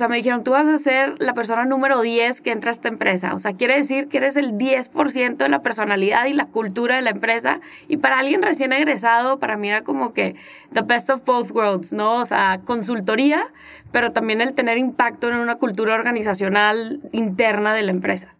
sea, me dijeron, tú vas a ser la persona número 10 que entra a esta empresa. O sea, quiere decir que eres el 10% de la personalidad y la cultura de la empresa. Y para alguien recién egresado, para mí era como que the best of both worlds, ¿no? O sea, consultoría, pero también el tener impacto en una cultura organizacional interna de la empresa.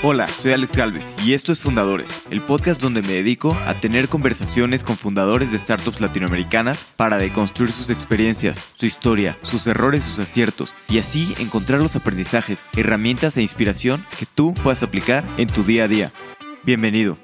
Hola, soy Alex Galvez y esto es Fundadores, el podcast donde me dedico a tener conversaciones con fundadores de startups latinoamericanas para deconstruir sus experiencias, su historia, sus errores, sus aciertos y así encontrar los aprendizajes, herramientas e inspiración que tú puedas aplicar en tu día a día. Bienvenido.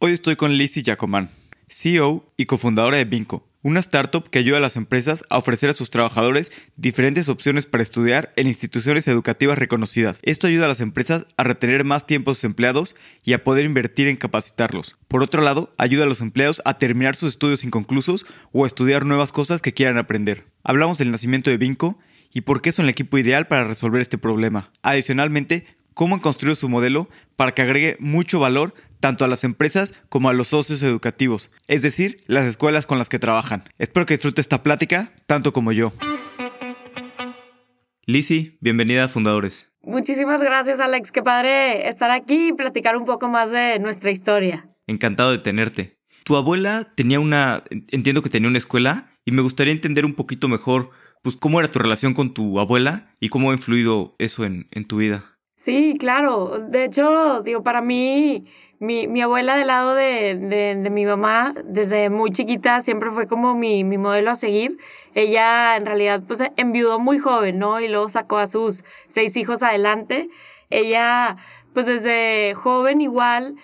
Hoy estoy con Lizzie Jacomán, CEO y cofundadora de Vinco, una startup que ayuda a las empresas a ofrecer a sus trabajadores diferentes opciones para estudiar en instituciones educativas reconocidas. Esto ayuda a las empresas a retener más tiempo a sus empleados y a poder invertir en capacitarlos. Por otro lado, ayuda a los empleados a terminar sus estudios inconclusos o a estudiar nuevas cosas que quieran aprender. Hablamos del nacimiento de Vinco y por qué son el equipo ideal para resolver este problema. Adicionalmente, cómo han construido su modelo para que agregue mucho valor tanto a las empresas como a los socios educativos, es decir, las escuelas con las que trabajan. Espero que disfrute esta plática tanto como yo. Lizzie, bienvenida a Fundadores. Muchísimas gracias, Alex. Qué padre estar aquí y platicar un poco más de nuestra historia. Encantado de tenerte. Tu abuela tenía una, entiendo que tenía una escuela y me gustaría entender un poquito mejor, pues, cómo era tu relación con tu abuela y cómo ha influido eso en, en tu vida. Sí, claro. De hecho, digo, para mí, mi, mi abuela del lado de, de, de, mi mamá, desde muy chiquita, siempre fue como mi, mi modelo a seguir. Ella, en realidad, pues enviudó muy joven, ¿no? Y luego sacó a sus seis hijos adelante. Ella, pues desde joven igual,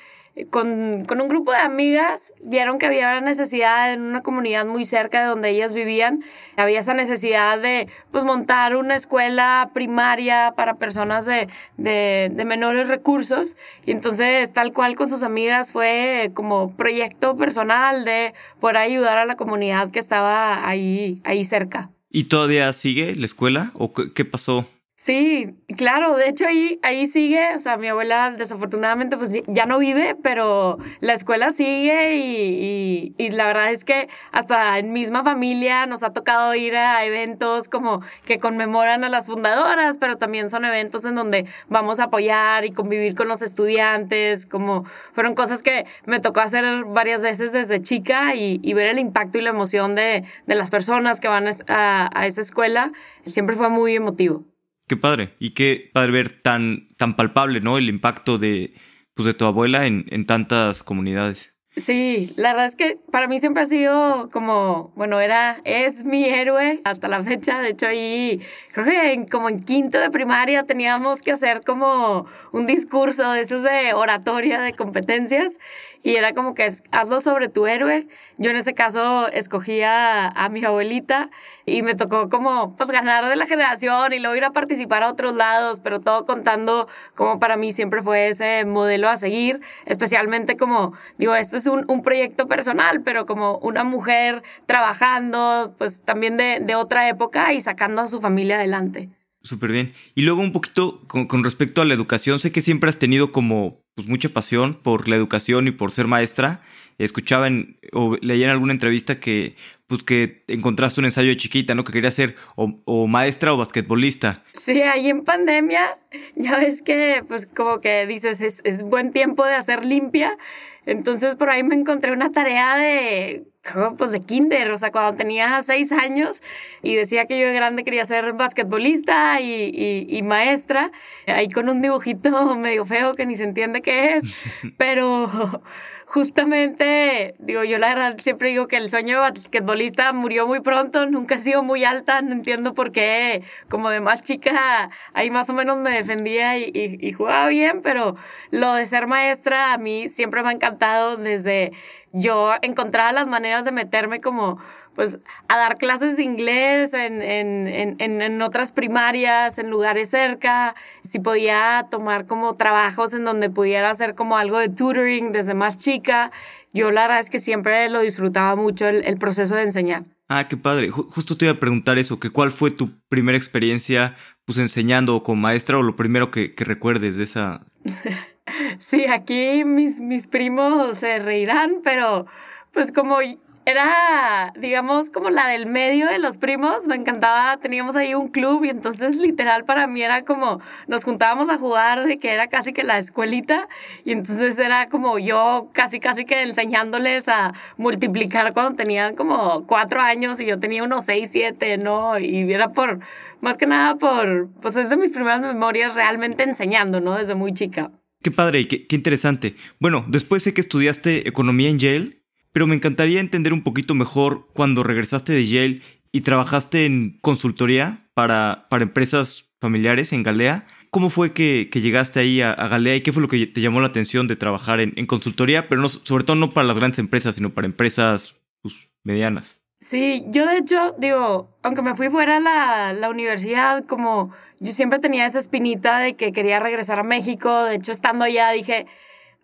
con, con, un grupo de amigas, vieron que había una necesidad en una comunidad muy cerca de donde ellas vivían. Había esa necesidad de pues, montar una escuela primaria para personas de, de, de menores recursos. Y entonces, tal cual con sus amigas, fue como proyecto personal de poder ayudar a la comunidad que estaba ahí, ahí cerca. ¿Y todavía sigue la escuela? ¿O qué pasó? Sí, claro, de hecho ahí, ahí sigue, o sea, mi abuela desafortunadamente pues ya no vive, pero la escuela sigue y, y, la verdad es que hasta en misma familia nos ha tocado ir a eventos como que conmemoran a las fundadoras, pero también son eventos en donde vamos a apoyar y convivir con los estudiantes, como fueron cosas que me tocó hacer varias veces desde chica y, y ver el impacto y la emoción de, de las personas que van a, a esa escuela, siempre fue muy emotivo. Qué padre. Y qué padre ver tan, tan palpable, ¿no? El impacto de, pues, de tu abuela en, en tantas comunidades. Sí, la verdad es que para mí siempre ha sido como, bueno, era, es mi héroe hasta la fecha. De hecho, ahí creo que en, como en quinto de primaria teníamos que hacer como un discurso de esos de oratoria, de competencias. Y era como que hazlo sobre tu héroe. Yo en ese caso escogía a, mi abuelita y me tocó como pues ganar de la generación y luego ir a participar a otros lados, pero todo contando como para mí siempre fue ese modelo a seguir, especialmente como, digo, esto es un, un proyecto personal, pero como una mujer trabajando pues también de, de otra época y sacando a su familia adelante. Súper bien. Y luego un poquito con, con, respecto a la educación, sé que siempre has tenido como pues mucha pasión por la educación y por ser maestra. Escuchaba en, o leía en alguna entrevista que pues que encontraste un ensayo de chiquita, ¿no? Que quería ser o, o, maestra o basquetbolista. Sí, ahí en pandemia, ya ves que pues como que dices, es, es buen tiempo de hacer limpia. Entonces por ahí me encontré una tarea de, creo, pues de kinder, o sea, cuando tenía seis años y decía que yo de grande quería ser basquetbolista y, y, y, maestra, ahí con un dibujito medio feo que ni se entiende qué es, pero justamente, digo, yo la verdad siempre digo que el sueño de basquetbolista murió muy pronto, nunca he sido muy alta, no entiendo por qué, como de más chica, ahí más o menos me defendía y, y, y jugaba bien, pero lo de ser maestra a mí siempre me ha encantado desde yo encontraba las maneras de meterme como pues a dar clases de inglés en, en, en, en, otras primarias, en lugares cerca, si podía tomar como trabajos en donde pudiera hacer como algo de tutoring desde más chica. Yo la verdad es que siempre lo disfrutaba mucho el, el proceso de enseñar. Ah, qué padre. Justo te iba a preguntar eso, que cuál fue tu primera experiencia pues enseñando como maestra o lo primero que, que recuerdes de esa... sí, aquí mis, mis primos se reirán, pero pues como era, digamos, como la del medio de los primos. Me encantaba, teníamos ahí un club y entonces literal para mí era como, nos juntábamos a jugar de que era casi que la escuelita y entonces era como yo casi, casi que enseñándoles a multiplicar cuando tenían como cuatro años y yo tenía unos seis, siete, ¿no? Y era por, más que nada por, pues es de mis primeras memorias realmente enseñando, ¿no? Desde muy chica. Qué padre qué, interesante. Bueno, después sé que estudiaste economía en Yale pero me encantaría entender un poquito mejor cuando regresaste de Yale y trabajaste en consultoría para, para empresas familiares en Galea. ¿Cómo fue que, llegaste ahí a, Galea y qué fue lo que te llamó la atención de trabajar en, consultoría, pero no, sobre todo no para las grandes empresas, sino para empresas pues, medianas? Sí, yo de hecho, digo, aunque me fui fuera la, la, universidad, como yo siempre tenía esa espinita de que quería regresar a México, de hecho estando allá dije,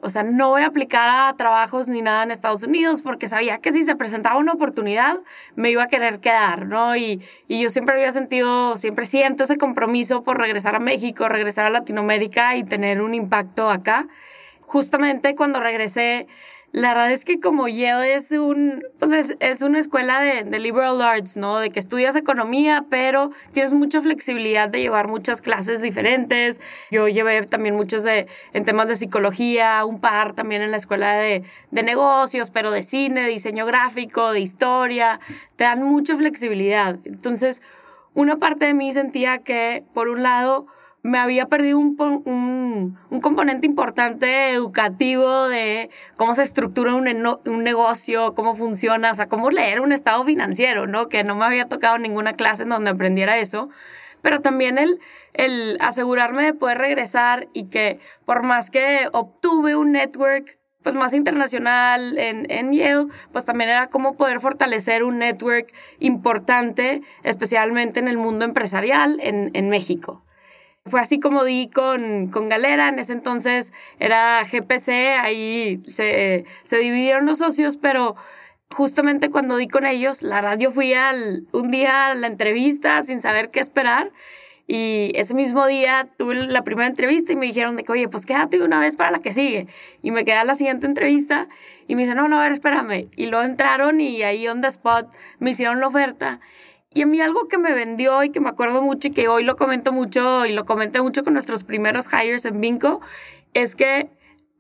o sea, no voy a aplicar a trabajos ni nada en Estados Unidos porque sabía que si se presentaba una oportunidad me iba a querer quedar, ¿no? Y, y yo siempre había sentido, siempre siento ese compromiso por regresar a México, regresar a Latinoamérica y tener un impacto acá. Justamente cuando regresé, la verdad es que como Yale es un, pues es, es una escuela de, de, liberal arts, ¿no? De que estudias economía, pero tienes mucha flexibilidad de llevar muchas clases diferentes. Yo llevé también muchos de, en temas de psicología, un par también en la escuela de, de negocios, pero de cine, de diseño gráfico, de historia. Te dan mucha flexibilidad. Entonces, una parte de mí sentía que, por un lado, me había perdido un, un, un, componente importante educativo de cómo se estructura un, un, negocio, cómo funciona, o sea, cómo leer un estado financiero, ¿no? Que no me había tocado ninguna clase en donde aprendiera eso. Pero también el, el asegurarme de poder regresar y que por más que obtuve un network pues más internacional en, en Yale, pues también era cómo poder fortalecer un network importante, especialmente en el mundo empresarial en, en México. Fue así como di con, con Galera, en ese entonces era GPC, ahí se, se dividieron los socios, pero justamente cuando di con ellos, la radio fui al, un día a la entrevista sin saber qué esperar. Y ese mismo día tuve la primera entrevista y me dijeron de que, oye, pues quédate una vez para la que sigue. Y me quedé a la siguiente entrevista y me dice, no, no, a ver, espérame. Y luego entraron y ahí on the spot me hicieron la oferta. Y a mí algo que me vendió y que me acuerdo mucho y que hoy lo comento mucho y lo comenté mucho con nuestros primeros hires en Vinco es que,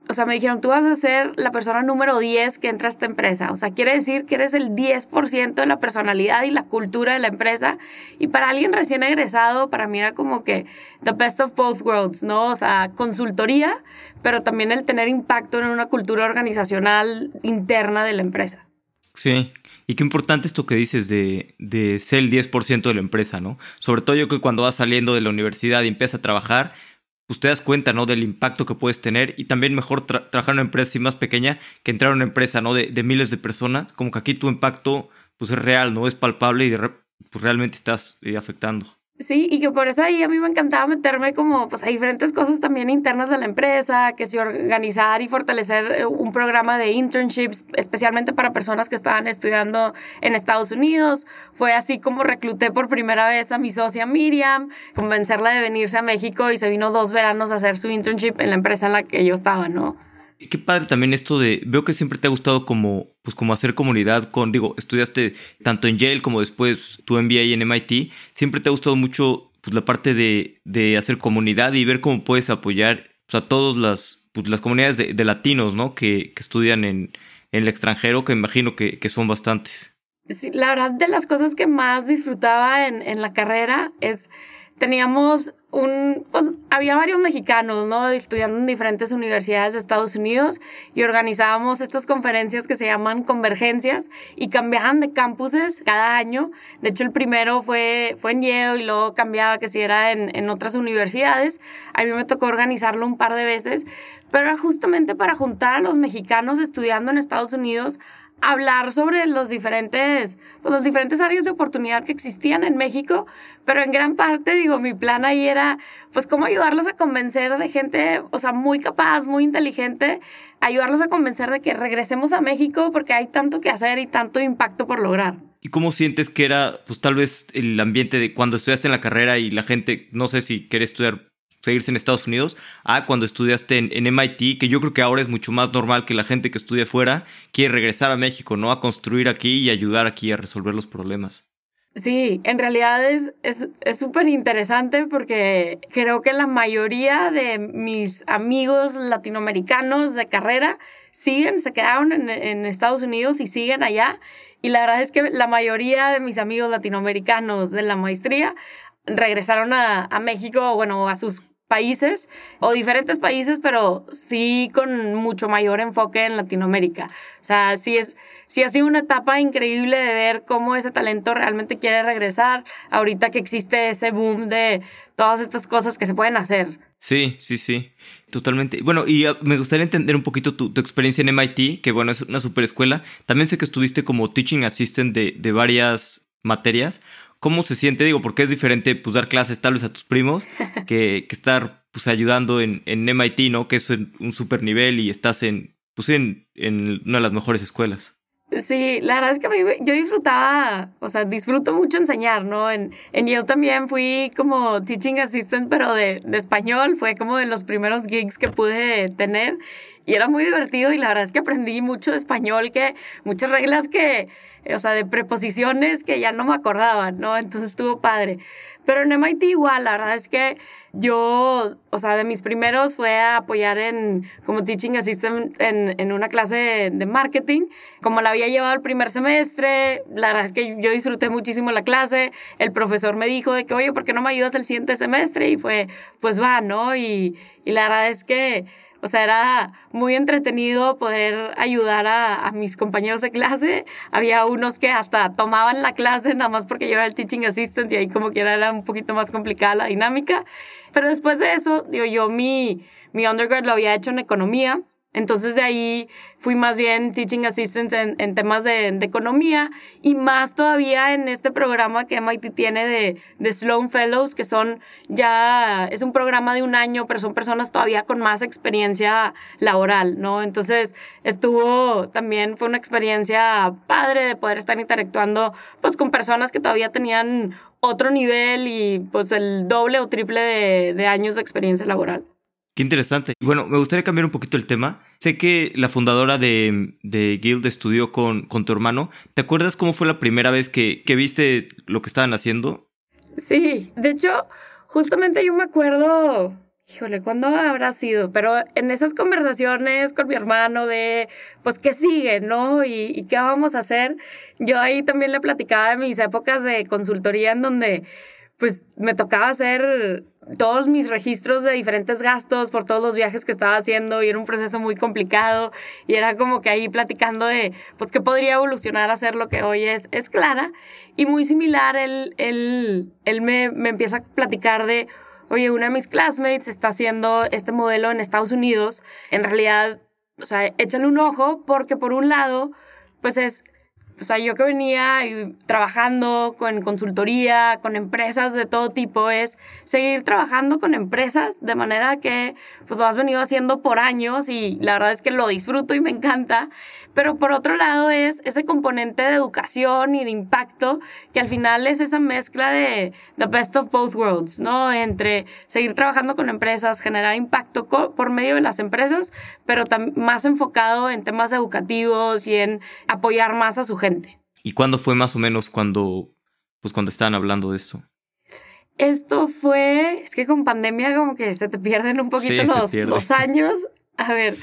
o sea, me dijeron, tú vas a ser la persona número 10 que entra a esta empresa. O sea, quiere decir que eres el 10% de la personalidad y la cultura de la empresa. Y para alguien recién egresado, para mí era como que the best of both worlds, ¿no? O sea, consultoría, pero también el tener impacto en una cultura organizacional interna de la empresa. Sí, y qué importante esto que dices de, de ser el 10% de la empresa, ¿no? Sobre todo yo creo que cuando vas saliendo de la universidad y empiezas a trabajar, pues te das cuenta, ¿no? Del impacto que puedes tener y también mejor trabajar en una empresa así más pequeña que entrar en una empresa, ¿no? De, de, miles de personas, como que aquí tu impacto, pues es real, ¿no? Es palpable y pues realmente estás eh, afectando. Sí, y que por eso ahí a mí me encantaba meterme como pues a diferentes cosas también internas de la empresa, que si organizar y fortalecer eh, un programa de internships, especialmente para personas que estaban estudiando en Estados Unidos. Fue así como recluté por primera vez a mi socia Miriam, convencerla de venirse a México y se vino dos veranos a hacer su internship en la empresa en la que yo estaba, ¿no? Qué padre también esto de, veo que siempre te ha gustado como, pues como hacer comunidad con, digo, estudiaste tanto en Yale como después tu MBA en MIT, siempre te ha gustado mucho pues la parte de, de hacer comunidad y ver cómo puedes apoyar pues, a todas las, pues, las comunidades de, latinos, ¿no? Que, estudian en, en, el extranjero, que imagino que, que son bastantes. La verdad de las cosas que más disfrutaba en, en la carrera es teníamos un, pues había varios mexicanos, ¿no? Estudiando en diferentes universidades de Estados Unidos y organizábamos estas conferencias que se llaman convergencias y cambiaban de campuses cada año. De hecho, el primero fue, fue en Yale y luego cambiaba que si era en, en otras universidades. A mí me tocó organizarlo un par de veces, pero era justamente para juntar a los mexicanos estudiando en Estados Unidos hablar sobre los diferentes, pues, los diferentes áreas de oportunidad que existían en México, pero en gran parte, digo, mi plan ahí era, pues, cómo ayudarlos a convencer de gente, o sea, muy capaz, muy inteligente, ayudarlos a convencer de que regresemos a México porque hay tanto que hacer y tanto impacto por lograr. ¿Y cómo sientes que era, pues, tal vez el ambiente de cuando estudiaste en la carrera y la gente, no sé si quieres estudiar seguirse en Estados Unidos a cuando estudiaste en, MIT, que yo creo que ahora es mucho más normal que la gente que estudia fuera quiere regresar a México, ¿no? A construir aquí y ayudar aquí a resolver los problemas. Sí, en realidad es súper es, interesante porque creo que la mayoría de mis amigos latinoamericanos de carrera siguen, se quedaron en, en, Estados Unidos y siguen allá. Y la verdad es que la mayoría de mis amigos latinoamericanos de la maestría regresaron a, a México, bueno, a sus países o diferentes países, pero sí con mucho mayor enfoque en Latinoamérica. O sea, sí es sí ha sido una etapa increíble de ver cómo ese talento realmente quiere regresar ahorita que existe ese boom de todas estas cosas que se pueden hacer. Sí, sí, sí, totalmente. Bueno, y ah, me gustaría entender un poquito tu, experiencia en MIT, que bueno, es una super escuela. También sé que estuviste como teaching assistant de, de varias materias. ¿Cómo se siente? Digo, porque es diferente pues dar clases tal vez a tus primos que, que estar pues ayudando en, en MIT, ¿no? Que es un super nivel y estás en, pues en, en una de las mejores escuelas. Sí, la verdad es que a mí yo disfrutaba, o sea, disfruto mucho enseñar, ¿no? En, en Yale también fui como teaching assistant, pero de, de español, fue como de los primeros gigs que pude tener y era muy divertido y la verdad es que aprendí mucho de español, que muchas reglas que o sea, de preposiciones que ya no me acordaba, ¿no? Entonces estuvo padre. Pero en MIT igual, la verdad es que yo, o sea, de mis primeros fue a apoyar en, como teaching assistant en, en una clase de, marketing. Como la había llevado el primer semestre, la verdad es que yo disfruté muchísimo la clase. El profesor me dijo de que, oye, ¿por qué no me ayudas el siguiente semestre? Y fue, pues va, ¿no? Y, y la verdad es que o sea, era muy entretenido poder ayudar a, mis compañeros de clase. Había unos que hasta tomaban la clase nada más porque yo era el teaching assistant y ahí como que era un poquito más complicada la dinámica. Pero después de eso, digo, yo mi, mi undergrad lo había hecho en economía. Entonces de ahí fui más bien teaching assistant en, temas de, economía y más todavía en este programa que MIT tiene de, Sloan Fellows, que son ya, es un programa de un año, pero son personas todavía con más experiencia laboral, ¿no? Entonces estuvo también, fue una experiencia padre de poder estar interactuando pues con personas que todavía tenían otro nivel y pues el doble o triple de años de experiencia laboral. Qué interesante. Bueno, me gustaría cambiar un poquito el tema. Sé que la fundadora de, Guild estudió con, con, tu hermano. ¿Te acuerdas cómo fue la primera vez que, que viste lo que estaban haciendo? Sí, de hecho, justamente yo me acuerdo, híjole, ¿cuándo habrá sido? Pero en esas conversaciones con mi hermano de, pues, ¿qué sigue, no? Y, y qué vamos a hacer. Yo ahí también le platicaba de mis épocas de consultoría en donde pues me tocaba hacer todos mis registros de diferentes gastos por todos los viajes que estaba haciendo y era un proceso muy complicado y era como que ahí platicando de pues que podría evolucionar a ser lo que hoy es, es Clara. Y muy similar él, él, él me, me empieza a platicar de oye, una de mis classmates está haciendo este modelo en Estados Unidos, en realidad, o sea, échale un ojo porque por un lado, pues es o sea, yo que venía trabajando con consultoría, con empresas de todo tipo, es seguir trabajando con empresas de manera que pues lo has venido haciendo por años y la verdad es que lo disfruto y me encanta. Pero por otro lado es ese componente de educación y de impacto que al final es esa mezcla de the best of both worlds, ¿no? Entre seguir trabajando con empresas, generar impacto por medio de las empresas, pero más enfocado en temas educativos y en apoyar más a su gente. ¿Y cuándo fue más o menos cuando, pues cuando estaban hablando de esto? Esto fue, es que con pandemia como que se te pierden un poquito los, los años. A ver,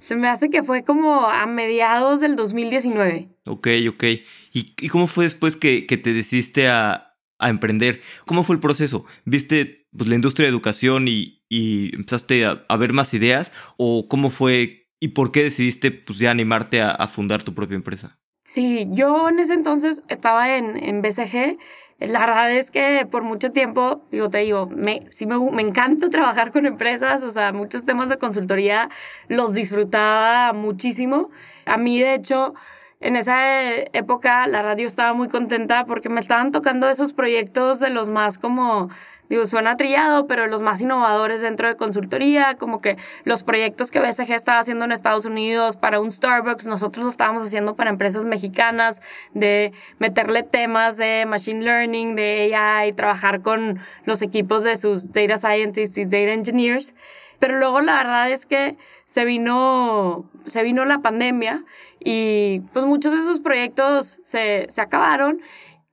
se me hace que fue como a mediados del 2019. Ok, ok. ¿Y, y cómo fue después que, que te decidiste a, a, emprender? ¿Cómo fue el proceso? ¿Viste pues, la industria de educación y, y empezaste a, a, ver más ideas? ¿O cómo fue y por qué decidiste pues, ya animarte a, a fundar tu propia empresa? Sí, yo en ese entonces estaba en, en BCG. La verdad es que por mucho tiempo, digo, te digo, me, sí me, me encanta trabajar con empresas, o sea, muchos temas de consultoría los disfrutaba muchísimo. A mí, de hecho, en esa época la radio estaba muy contenta porque me estaban tocando esos proyectos de los más como digo, suena trillado, pero los más innovadores dentro de consultoría, como que los proyectos que BSG estaba haciendo en Estados Unidos para un Starbucks, nosotros lo estábamos haciendo para empresas mexicanas, de meterle temas de machine learning, de AI, trabajar con los equipos de sus data scientists y data engineers. Pero luego la verdad es que se vino, se vino la pandemia y pues muchos de esos proyectos se, se acabaron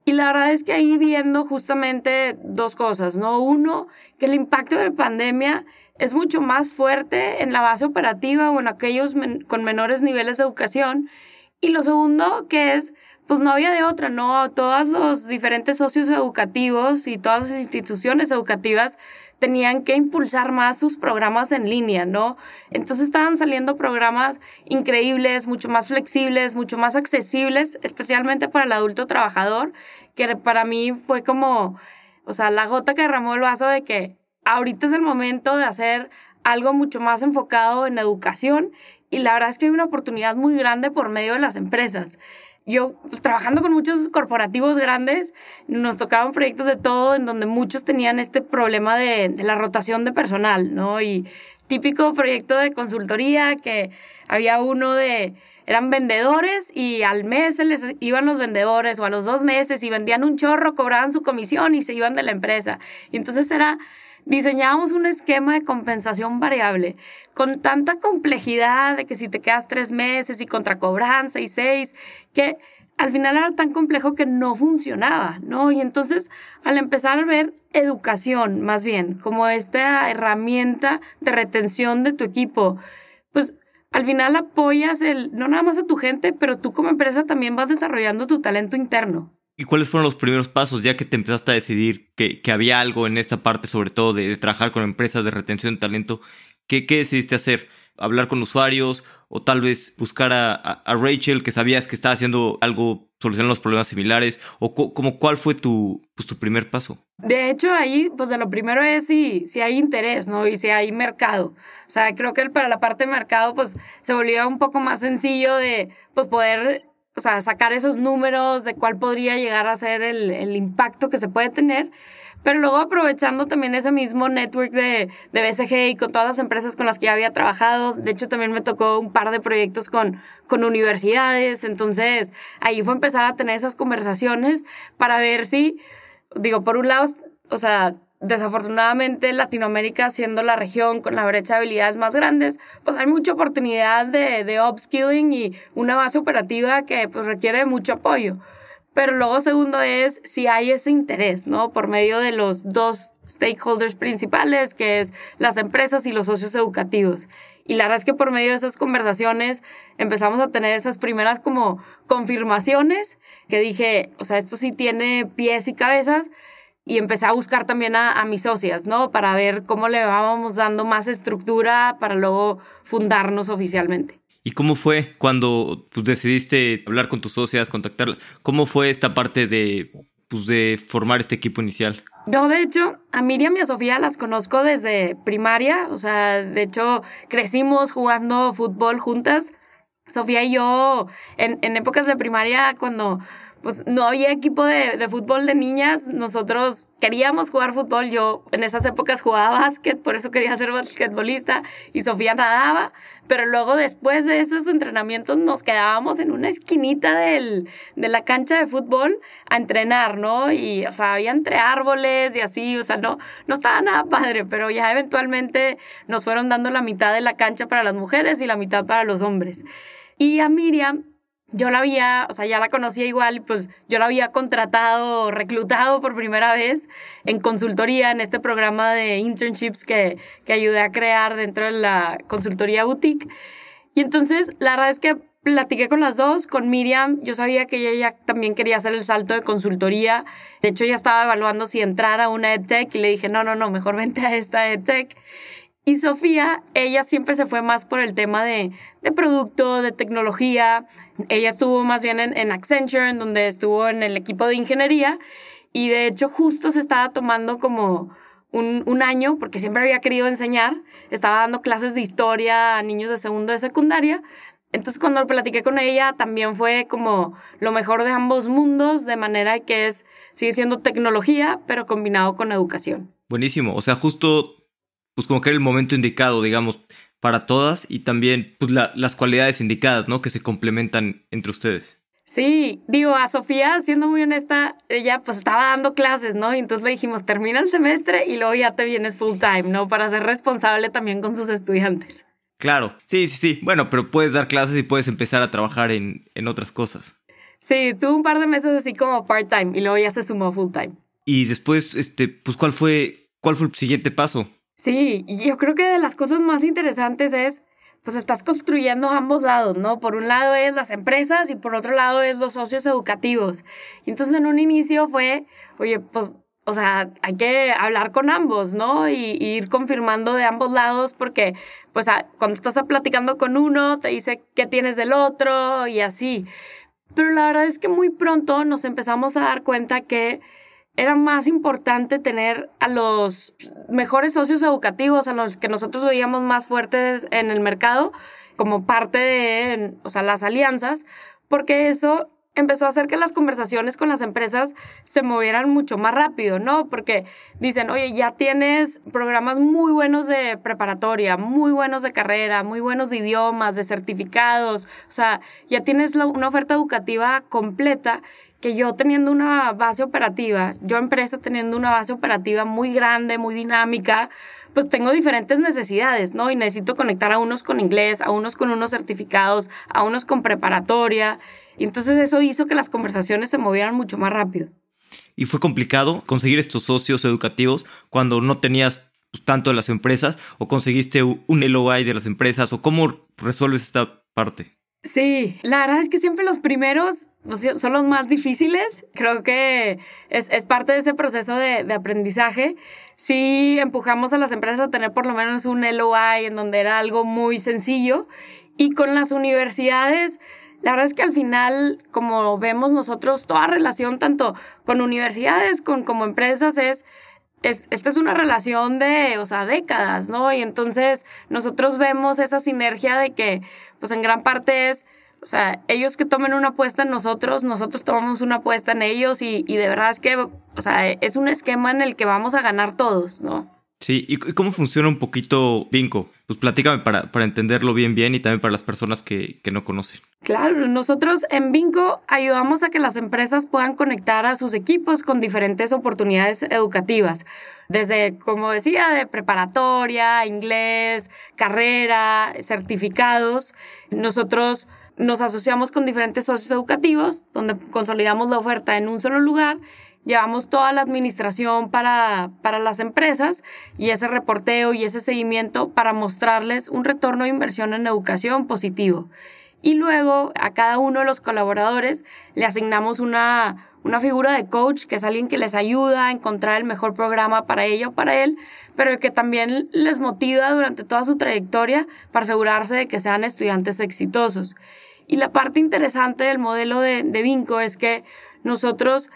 y la verdad es que ahí viendo justamente dos cosas, ¿no? Uno, que el impacto de la pandemia es mucho más fuerte en la base operativa o en aquellos con menores niveles de educación. Y lo segundo, que es, pues no había de otra, ¿no? Todos los diferentes socios educativos y todas las instituciones educativas tenían que impulsar más sus programas en línea, ¿no? Entonces estaban saliendo programas increíbles, mucho más flexibles, mucho más accesibles, especialmente para el adulto trabajador, que para mí fue como, o sea, la gota que derramó el vaso de que ahorita es el momento de hacer algo mucho más enfocado en educación y la verdad es que hay una oportunidad muy grande por medio de las empresas yo pues, trabajando con muchos corporativos grandes, nos tocaban proyectos de todo en donde muchos tenían este problema de, de, la rotación de personal, ¿no? Y típico proyecto de consultoría que había uno de, eran vendedores y al mes se les iban los vendedores o a los dos meses y vendían un chorro, cobraban su comisión y se iban de la empresa. Y entonces era diseñábamos un esquema de compensación variable con tanta complejidad de que si te quedas tres meses y contra cobranza y seis, que al final era tan complejo que no funcionaba, ¿no? Y entonces al empezar a ver educación más bien como esta herramienta de retención de tu equipo, pues al final apoyas el, no nada más a tu gente, pero tú como empresa también vas desarrollando tu talento interno. ¿Y cuáles fueron los primeros pasos ya que te empezaste a decidir que, que había algo en esta parte, sobre todo de, trabajar con empresas de retención de talento? ¿Qué, ¿Qué, decidiste hacer? ¿Hablar con usuarios o tal vez buscar a, a, Rachel que sabías que estaba haciendo algo solucionando los problemas similares? ¿O como cuál fue tu, pues, tu primer paso? De hecho, ahí, pues de lo primero es si, si hay interés, ¿no? Y si hay mercado. O sea, creo que para la parte de mercado, pues se volvió un poco más sencillo de, pues poder o sea, sacar esos números de cuál podría llegar a ser el, el, impacto que se puede tener, pero luego aprovechando también ese mismo network de, de BCG y con todas las empresas con las que ya había trabajado, de hecho también me tocó un par de proyectos con, con universidades, entonces ahí fue empezar a tener esas conversaciones para ver si, digo, por un lado, o sea, desafortunadamente Latinoamérica siendo la región con la brecha de habilidades más grandes, pues hay mucha oportunidad de, de upskilling y una base operativa que pues requiere mucho apoyo. Pero luego segundo es si hay ese interés, ¿no? Por medio de los dos stakeholders principales, que es las empresas y los socios educativos. Y la verdad es que por medio de esas conversaciones empezamos a tener esas primeras como confirmaciones que dije, o sea, esto sí tiene pies y cabezas y empecé a buscar también a, mis socias, ¿no? Para ver cómo le vamos dando más estructura para luego fundarnos oficialmente. ¿Y cómo fue cuando pues, decidiste hablar con tus socias, contactarlas? ¿Cómo fue esta parte de, pues, de formar este equipo inicial? Yo, de hecho, a Miriam y a Sofía las conozco desde primaria. O sea, de hecho, crecimos jugando fútbol juntas. Sofía y yo, en, en épocas de primaria, cuando pues no había equipo de, de, fútbol de niñas, nosotros queríamos jugar fútbol, yo en esas épocas jugaba básquet, por eso quería ser basquetbolista y Sofía nadaba, pero luego después de esos entrenamientos nos quedábamos en una esquinita del, de la cancha de fútbol a entrenar, ¿no? Y, o sea, había entre árboles y así, o sea, no, no estaba nada padre, pero ya eventualmente nos fueron dando la mitad de la cancha para las mujeres y la mitad para los hombres. Y a Miriam yo la había, o sea, ya la conocía igual, pues yo la había contratado, reclutado por primera vez en consultoría, en este programa de internships que, que ayudé a crear dentro de la consultoría boutique. Y entonces, la verdad es que platiqué con las dos, con Miriam, yo sabía que ella ya también quería hacer el salto de consultoría, de hecho ella estaba evaluando si entrar a una EdTech y le dije, no, no, no, mejor vente a esta EdTech. Y Sofía, ella siempre se fue más por el tema de, de producto, de tecnología. Ella estuvo más bien en, en, Accenture, en donde estuvo en el equipo de ingeniería. Y de hecho justo se estaba tomando como un, un año, porque siempre había querido enseñar. Estaba dando clases de historia a niños de segundo de secundaria. Entonces cuando platiqué con ella también fue como lo mejor de ambos mundos, de manera que es, sigue siendo tecnología, pero combinado con educación. Buenísimo. O sea, justo, pues como que era el momento indicado, digamos, para todas y también pues, las cualidades indicadas, ¿no? Que se complementan entre ustedes. Sí, digo, a Sofía, siendo muy honesta, ella pues estaba dando clases, ¿no? Y entonces le dijimos, termina el semestre y luego ya te vienes full time, ¿no? Para ser responsable también con sus estudiantes. Claro, sí, sí, sí. Bueno, pero puedes dar clases y puedes empezar a trabajar en, en otras cosas. Sí, tuvo un par de meses así como part-time y luego ya se sumó full-time. Y después, este, pues, ¿cuál fue, cuál fue el siguiente paso? Sí, yo creo que de las cosas más interesantes es pues estás construyendo ambos lados, ¿no? Por un lado es las empresas y por otro lado es los socios educativos. Y entonces en un inicio fue, oye, pues, o sea, hay que hablar con ambos, ¿no? Y, ir confirmando de ambos lados porque, pues, cuando estás platicando con uno, te dice qué tienes del otro y así. Pero la verdad es que muy pronto nos empezamos a dar cuenta que era más importante tener a los mejores socios educativos, a los que nosotros veíamos más fuertes en el mercado, como parte de, o sea, las alianzas, porque eso empezó a hacer que las conversaciones con las empresas se movieran mucho más rápido, ¿no? Porque dicen, oye, ya tienes programas muy buenos de preparatoria, muy buenos de carrera, muy buenos de idiomas, de certificados, o sea, ya tienes una oferta educativa completa que yo teniendo una base operativa, yo empresa teniendo una base operativa muy grande, muy dinámica, pues tengo diferentes necesidades, ¿no? Y necesito conectar a unos con inglés, a unos con unos certificados, a unos con preparatoria. Y entonces eso hizo que las conversaciones se movieran mucho más rápido. ¿Y fue complicado conseguir estos socios educativos cuando no tenías pues, tanto de las empresas o conseguiste un LOI de las empresas o cómo resuelves esta parte? Sí, la verdad es que siempre los primeros son los más difíciles. Creo que es, parte de ese proceso de, de, aprendizaje. Sí empujamos a las empresas a tener por lo menos un LOI en donde era algo muy sencillo. Y con las universidades, la verdad es que al final, como vemos nosotros, toda relación tanto con universidades con, como empresas es es, esta es una relación de, o sea, décadas, ¿no? Y entonces nosotros vemos esa sinergia de que, pues en gran parte es, o sea, ellos que tomen una apuesta en nosotros, nosotros tomamos una apuesta en ellos y, y de verdad es que, o sea, es un esquema en el que vamos a ganar todos, ¿no? Sí, ¿y cómo funciona un poquito Vinco? Pues platícame para, para entenderlo bien bien y también para las personas que, que no conocen. Claro, nosotros en Vinco ayudamos a que las empresas puedan conectar a sus equipos con diferentes oportunidades educativas, desde, como decía, de preparatoria, inglés, carrera, certificados. Nosotros nos asociamos con diferentes socios educativos, donde consolidamos la oferta en un solo lugar llevamos toda la administración para, para las empresas y ese reporteo y ese seguimiento para mostrarles un retorno de inversión en educación positivo. Y luego a cada uno de los colaboradores le asignamos una, una figura de coach, que es alguien que les ayuda a encontrar el mejor programa para ella o para él, pero que también les motiva durante toda su trayectoria para asegurarse de que sean estudiantes exitosos. Y la parte interesante del modelo de, de Vinco es que nosotros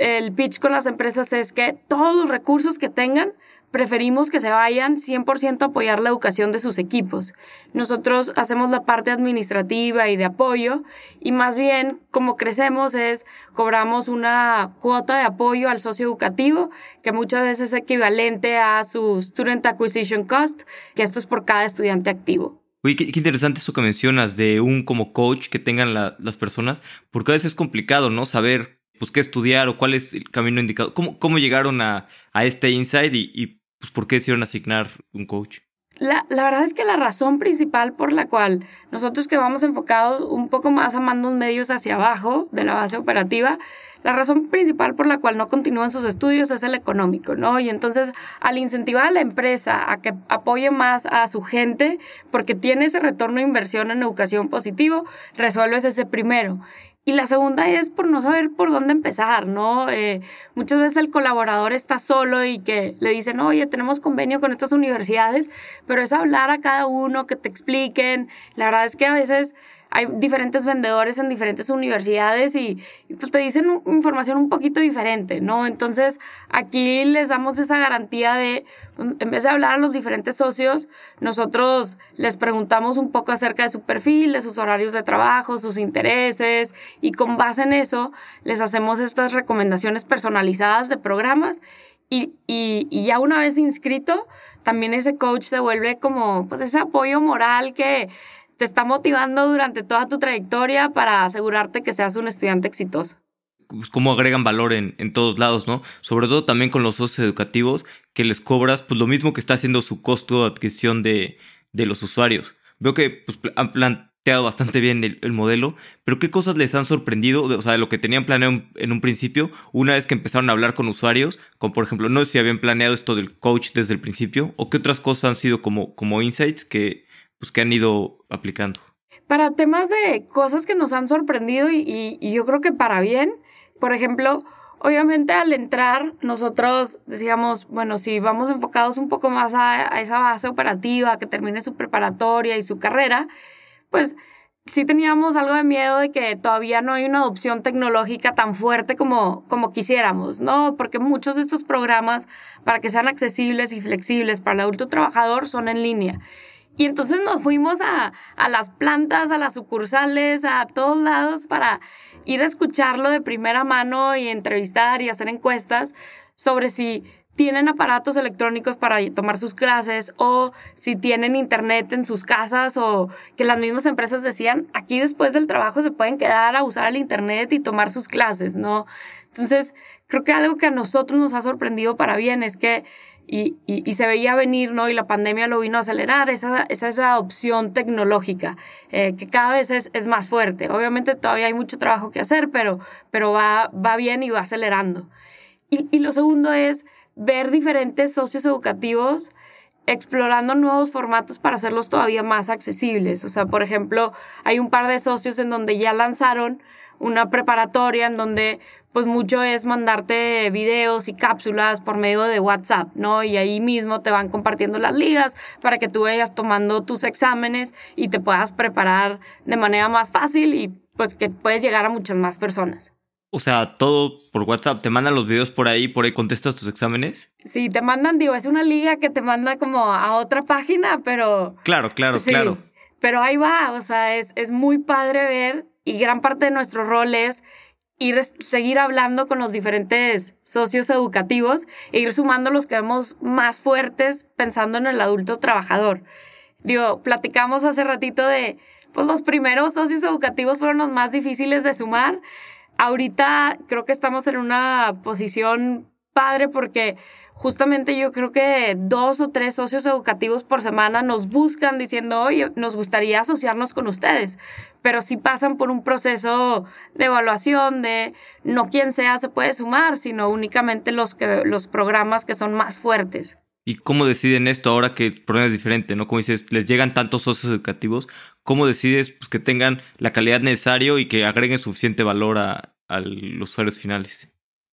el pitch con las empresas es que todos los recursos que tengan, preferimos que se vayan 100% a apoyar la educación de sus equipos. Nosotros hacemos la parte administrativa y de apoyo y más bien como crecemos es cobramos una cuota de apoyo al socio educativo que muchas veces es equivalente a su Student Acquisition Cost, que esto es por cada estudiante activo. Uy, qué, interesante esto que mencionas de un como coach que tengan las personas, porque a veces es complicado, ¿no? Saber pues, qué estudiar o cuál es el camino indicado. ¿Cómo, cómo llegaron a, a este insight y, y, pues, por qué decidieron asignar un coach? La, la, verdad es que la razón principal por la cual nosotros que vamos enfocados un poco más a mandos medios hacia abajo de la base operativa, la razón principal por la cual no continúan sus estudios es el económico, ¿no? Y entonces al incentivar a la empresa a que apoye más a su gente porque tiene ese retorno de inversión en educación positivo, resuelves ese primero. Y la segunda es por no saber por dónde empezar, ¿no? Eh, muchas veces el colaborador está solo y que le dicen, oye, tenemos convenio con estas universidades, pero es hablar a cada uno, que te expliquen. La verdad es que a veces hay diferentes vendedores en diferentes universidades y, pues te dicen información un poquito diferente, ¿no? Entonces aquí les damos esa garantía de, en vez de hablar a los diferentes socios, nosotros les preguntamos un poco acerca de su perfil, de sus horarios de trabajo, sus intereses y con base en eso les hacemos estas recomendaciones personalizadas de programas y, y, y ya una vez inscrito, también ese coach se vuelve como pues ese apoyo moral que te está motivando durante toda tu trayectoria para asegurarte que seas un estudiante exitoso. Pues, cómo agregan valor en, en, todos lados, ¿no? Sobre todo también con los socios educativos que les cobras pues lo mismo que está haciendo su costo de adquisición de, de los usuarios. Veo que pues, han planteado bastante bien el, el, modelo, pero ¿qué cosas les han sorprendido? o sea, de lo que tenían planeado en un principio, una vez que empezaron a hablar con usuarios, como por ejemplo, no sé si habían planeado esto del coach desde el principio, o qué otras cosas han sido como, como insights que, pues, que han ido aplicando? Para temas de cosas que nos han sorprendido y, y, yo creo que para bien, por ejemplo, obviamente al entrar nosotros decíamos, bueno, si vamos enfocados un poco más a, a esa base operativa, que termine su preparatoria y su carrera, pues sí teníamos algo de miedo de que todavía no hay una adopción tecnológica tan fuerte como, como quisiéramos, ¿no? Porque muchos de estos programas, para que sean accesibles y flexibles para el adulto trabajador, son en línea. Y entonces nos fuimos a, a, las plantas, a las sucursales, a todos lados para ir a escucharlo de primera mano y entrevistar y hacer encuestas sobre si tienen aparatos electrónicos para tomar sus clases o si tienen internet en sus casas o que las mismas empresas decían, aquí después del trabajo se pueden quedar a usar el internet y tomar sus clases, ¿no? Entonces, creo que algo que a nosotros nos ha sorprendido para bien es que y, y, se veía venir, ¿no? Y la pandemia lo vino a acelerar, esa, esa, esa opción tecnológica, eh, que cada vez es, es, más fuerte. Obviamente todavía hay mucho trabajo que hacer, pero, pero va, va bien y va acelerando. Y, y lo segundo es ver diferentes socios educativos explorando nuevos formatos para hacerlos todavía más accesibles. O sea, por ejemplo, hay un par de socios en donde ya lanzaron una preparatoria en donde pues mucho es mandarte videos y cápsulas por medio de WhatsApp, ¿no? Y ahí mismo te van compartiendo las ligas para que tú vayas tomando tus exámenes y te puedas preparar de manera más fácil y pues que puedes llegar a muchas más personas. O sea, todo por WhatsApp, te mandan los videos por ahí, por ahí contestas tus exámenes. Sí, te mandan, digo, es una liga que te manda como a otra página, pero... Claro, claro, sí, claro. Pero ahí va, o sea, es, es muy padre ver y gran parte de nuestro rol es ir seguir hablando con los diferentes socios educativos e ir sumando los que vemos más fuertes pensando en el adulto trabajador. Digo, platicamos hace ratito de, pues los primeros socios educativos fueron los más difíciles de sumar. Ahorita creo que estamos en una posición padre porque justamente yo creo que dos o tres socios educativos por semana nos buscan diciendo, oye, nos gustaría asociarnos con ustedes, pero si pasan por un proceso de evaluación de no quien sea se puede sumar, sino únicamente los, que, los programas que son más fuertes. ¿Y cómo deciden esto ahora que el problema es diferente, no? Como dices, les llegan tantos socios educativos, ¿cómo decides pues, que tengan la calidad necesaria y que agreguen suficiente valor a, a los usuarios finales?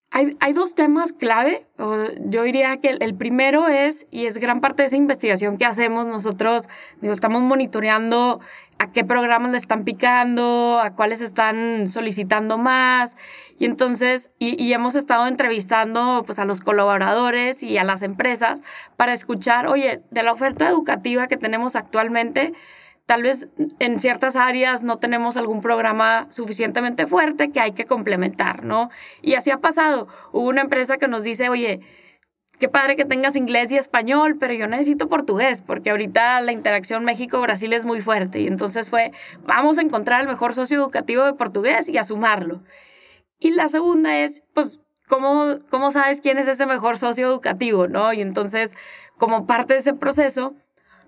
Hay, hay, dos temas clave. Yo diría que el, primero es, y es gran parte de esa investigación que hacemos nosotros, estamos monitoreando a qué programas le están picando, a cuáles están solicitando más. Y entonces, y, y, hemos estado entrevistando pues, a los colaboradores y a las empresas para escuchar, oye, de la oferta educativa que tenemos actualmente, tal vez en ciertas áreas no tenemos algún programa suficientemente fuerte que hay que complementar, ¿no? Y así ha pasado. Hubo una empresa que nos dice, oye, qué padre que tengas inglés y español, pero yo necesito portugués, porque ahorita la interacción México-Brasil es muy fuerte. Y entonces fue, vamos a encontrar el mejor socio educativo de portugués y a sumarlo. Y la segunda es, pues, ¿cómo, cómo sabes quién es ese mejor socio educativo, no? Y entonces, como parte de ese proceso,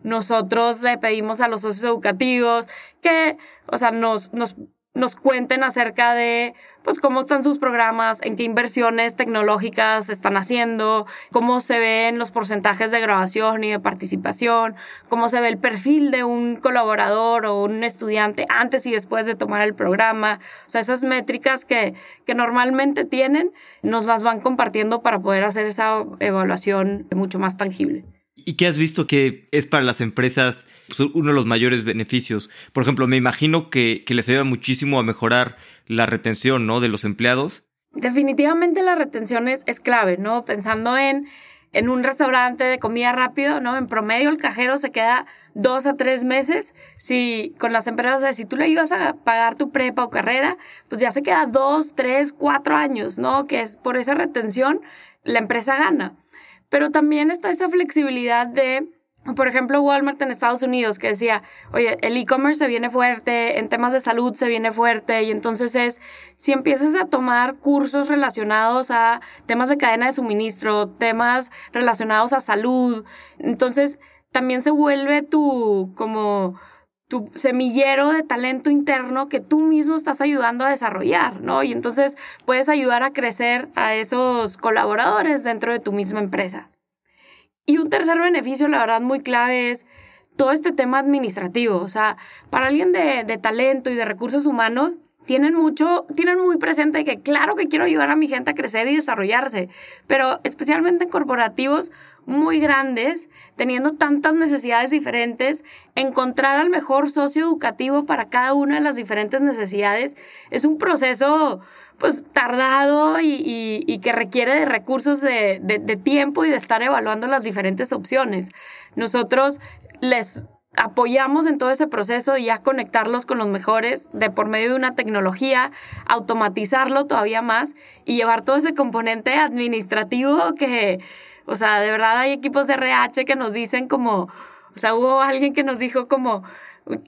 nosotros le pedimos a los socios educativos que, o sea, nos, nos, nos cuenten acerca de, pues, cómo están sus programas, en qué inversiones tecnológicas están haciendo, cómo se ven los porcentajes de grabación y de participación, cómo se ve el perfil de un colaborador o un estudiante antes y después de tomar el programa. O sea, esas métricas que, que normalmente tienen, nos las van compartiendo para poder hacer esa evaluación mucho más tangible. ¿Y qué has visto que es para las empresas pues, uno de los mayores beneficios? Por ejemplo, me imagino que, les ayuda muchísimo a mejorar la retención ¿no? de los empleados. Definitivamente la retención es, es clave, ¿no? Pensando en en un restaurante de comida rápido, ¿no? En promedio el cajero se queda dos a tres meses. Si con las empresas, si tú le ibas a pagar tu prepa o carrera, pues ya se queda dos, tres, cuatro años, ¿no? Que es por esa retención la empresa gana. Pero también está esa flexibilidad de por ejemplo, Walmart en Estados Unidos, que decía, oye, el e-commerce se viene fuerte, en temas de salud se viene fuerte, y entonces es, si empiezas a tomar cursos relacionados a temas de cadena de suministro, temas relacionados a salud, entonces también se vuelve tu, como, tu semillero de talento interno que tú mismo estás ayudando a desarrollar, ¿no? Y entonces puedes ayudar a crecer a esos colaboradores dentro de tu misma empresa. Y un tercer beneficio, la verdad, muy clave es todo este tema administrativo. O sea, para alguien de, talento y de recursos humanos, tienen mucho, tienen muy presente que claro que quiero ayudar a mi gente a crecer y desarrollarse, pero especialmente en corporativos muy grandes, teniendo tantas necesidades diferentes, encontrar al mejor socio educativo para cada una de las diferentes necesidades es un proceso pues tardado y, que requiere de recursos de, tiempo y de estar evaluando las diferentes opciones. Nosotros les apoyamos en todo ese proceso y a conectarlos con los mejores de por medio de una tecnología, automatizarlo todavía más y llevar todo ese componente administrativo que, o sea, de verdad hay equipos de RH que nos dicen como, o sea, hubo alguien que nos dijo como,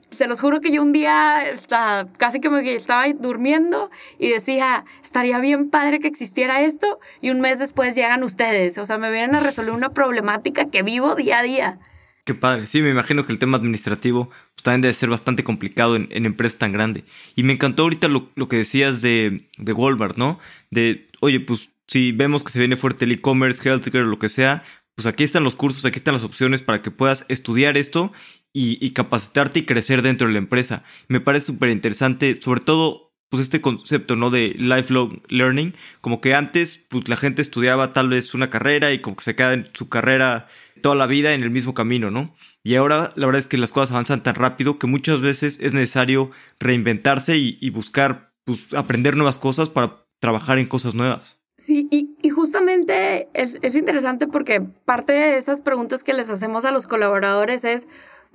se los juro que yo un día está, casi que estaba durmiendo y decía, estaría bien padre que existiera esto y un mes después llegan ustedes. O sea, me vienen a resolver una problemática que vivo día a día. Qué padre. Sí, me imagino que el tema administrativo pues, también debe ser bastante complicado en, en empresas tan grandes. Y me encantó ahorita lo, lo que decías de, de Walmart, ¿no? De, oye, pues si vemos que se viene fuerte el e-commerce, healthcare, lo que sea, pues aquí están los cursos, aquí están las opciones para que puedas estudiar esto y, capacitarte y crecer dentro de la empresa. Me parece súper interesante, sobre todo pues este concepto, ¿no? De lifelong learning, como que antes, pues la gente estudiaba tal vez una carrera y como que se queda en su carrera toda la vida en el mismo camino, ¿no? Y ahora la verdad es que las cosas avanzan tan rápido que muchas veces es necesario reinventarse y, buscar, pues aprender nuevas cosas para trabajar en cosas nuevas. Sí, y, y justamente es, es interesante porque parte de esas preguntas que les hacemos a los colaboradores es,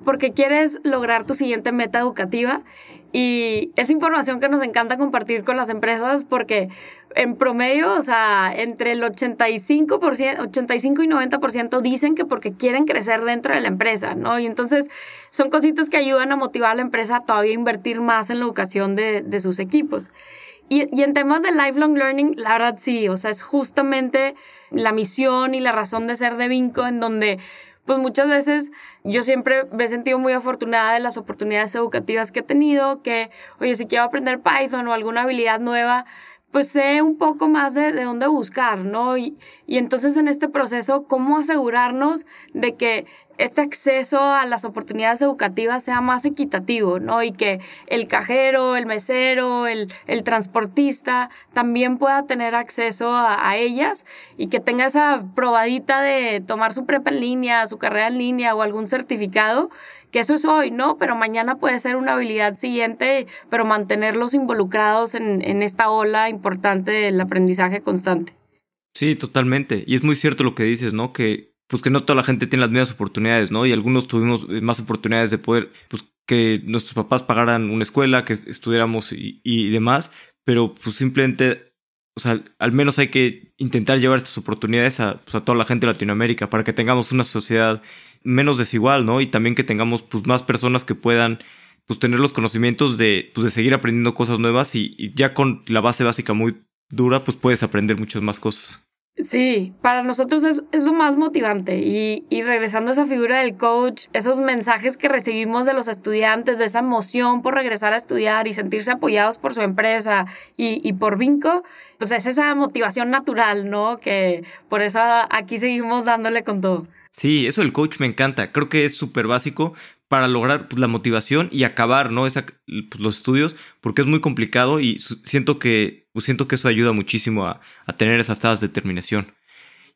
porque quieres lograr tu siguiente meta educativa y es información que nos encanta compartir con las empresas porque en promedio, o sea, entre el 85%, 85 y 90% dicen que porque quieren crecer dentro de la empresa, ¿no? Y entonces son cositas que ayudan a motivar a la empresa a todavía invertir más en la educación de, de sus equipos. Y, y, en temas de lifelong learning, la verdad sí, o sea, es justamente la misión y la razón de ser de Vinco en donde pues muchas veces yo siempre me he sentido muy afortunada de las oportunidades educativas que he tenido, que, oye, si quiero aprender Python o alguna habilidad nueva, pues sé un poco más de, de dónde buscar, ¿no? Y, y entonces en este proceso, ¿cómo asegurarnos de que este acceso a las oportunidades educativas sea más equitativo, ¿no? Y que el cajero, el mesero, el, transportista también pueda tener acceso a, a, ellas y que tenga esa probadita de tomar su prepa en línea, su carrera en línea o algún certificado, que eso es hoy, ¿no? Pero mañana puede ser una habilidad siguiente, pero mantenerlos involucrados en, en esta ola importante del aprendizaje constante. Sí, totalmente. Y es muy cierto lo que dices, ¿no? Que pues que no toda la gente tiene las mismas oportunidades, ¿no? Y algunos tuvimos más oportunidades de poder, pues que nuestros papás pagaran una escuela, que estudiáramos y, demás, pero pues simplemente, o sea, al menos hay que intentar llevar estas oportunidades a, pues, a toda la gente de Latinoamérica para que tengamos una sociedad menos desigual, ¿no? Y también que tengamos pues más personas que puedan pues tener los conocimientos de, pues, de seguir aprendiendo cosas nuevas y, y ya con la base básica muy dura, pues puedes aprender muchas más cosas. Sí, para nosotros es, lo más motivante y, y, regresando a esa figura del coach, esos mensajes que recibimos de los estudiantes, de esa emoción por regresar a estudiar y sentirse apoyados por su empresa y, y por Vinco, pues es esa motivación natural, ¿no? Que por eso aquí seguimos dándole con todo. Sí, eso del coach me encanta, creo que es súper básico para lograr pues, la motivación y acabar, ¿no? Esa, pues, los estudios, porque es muy complicado y siento que, pues, siento que eso ayuda muchísimo a, tener esas tasas de determinación.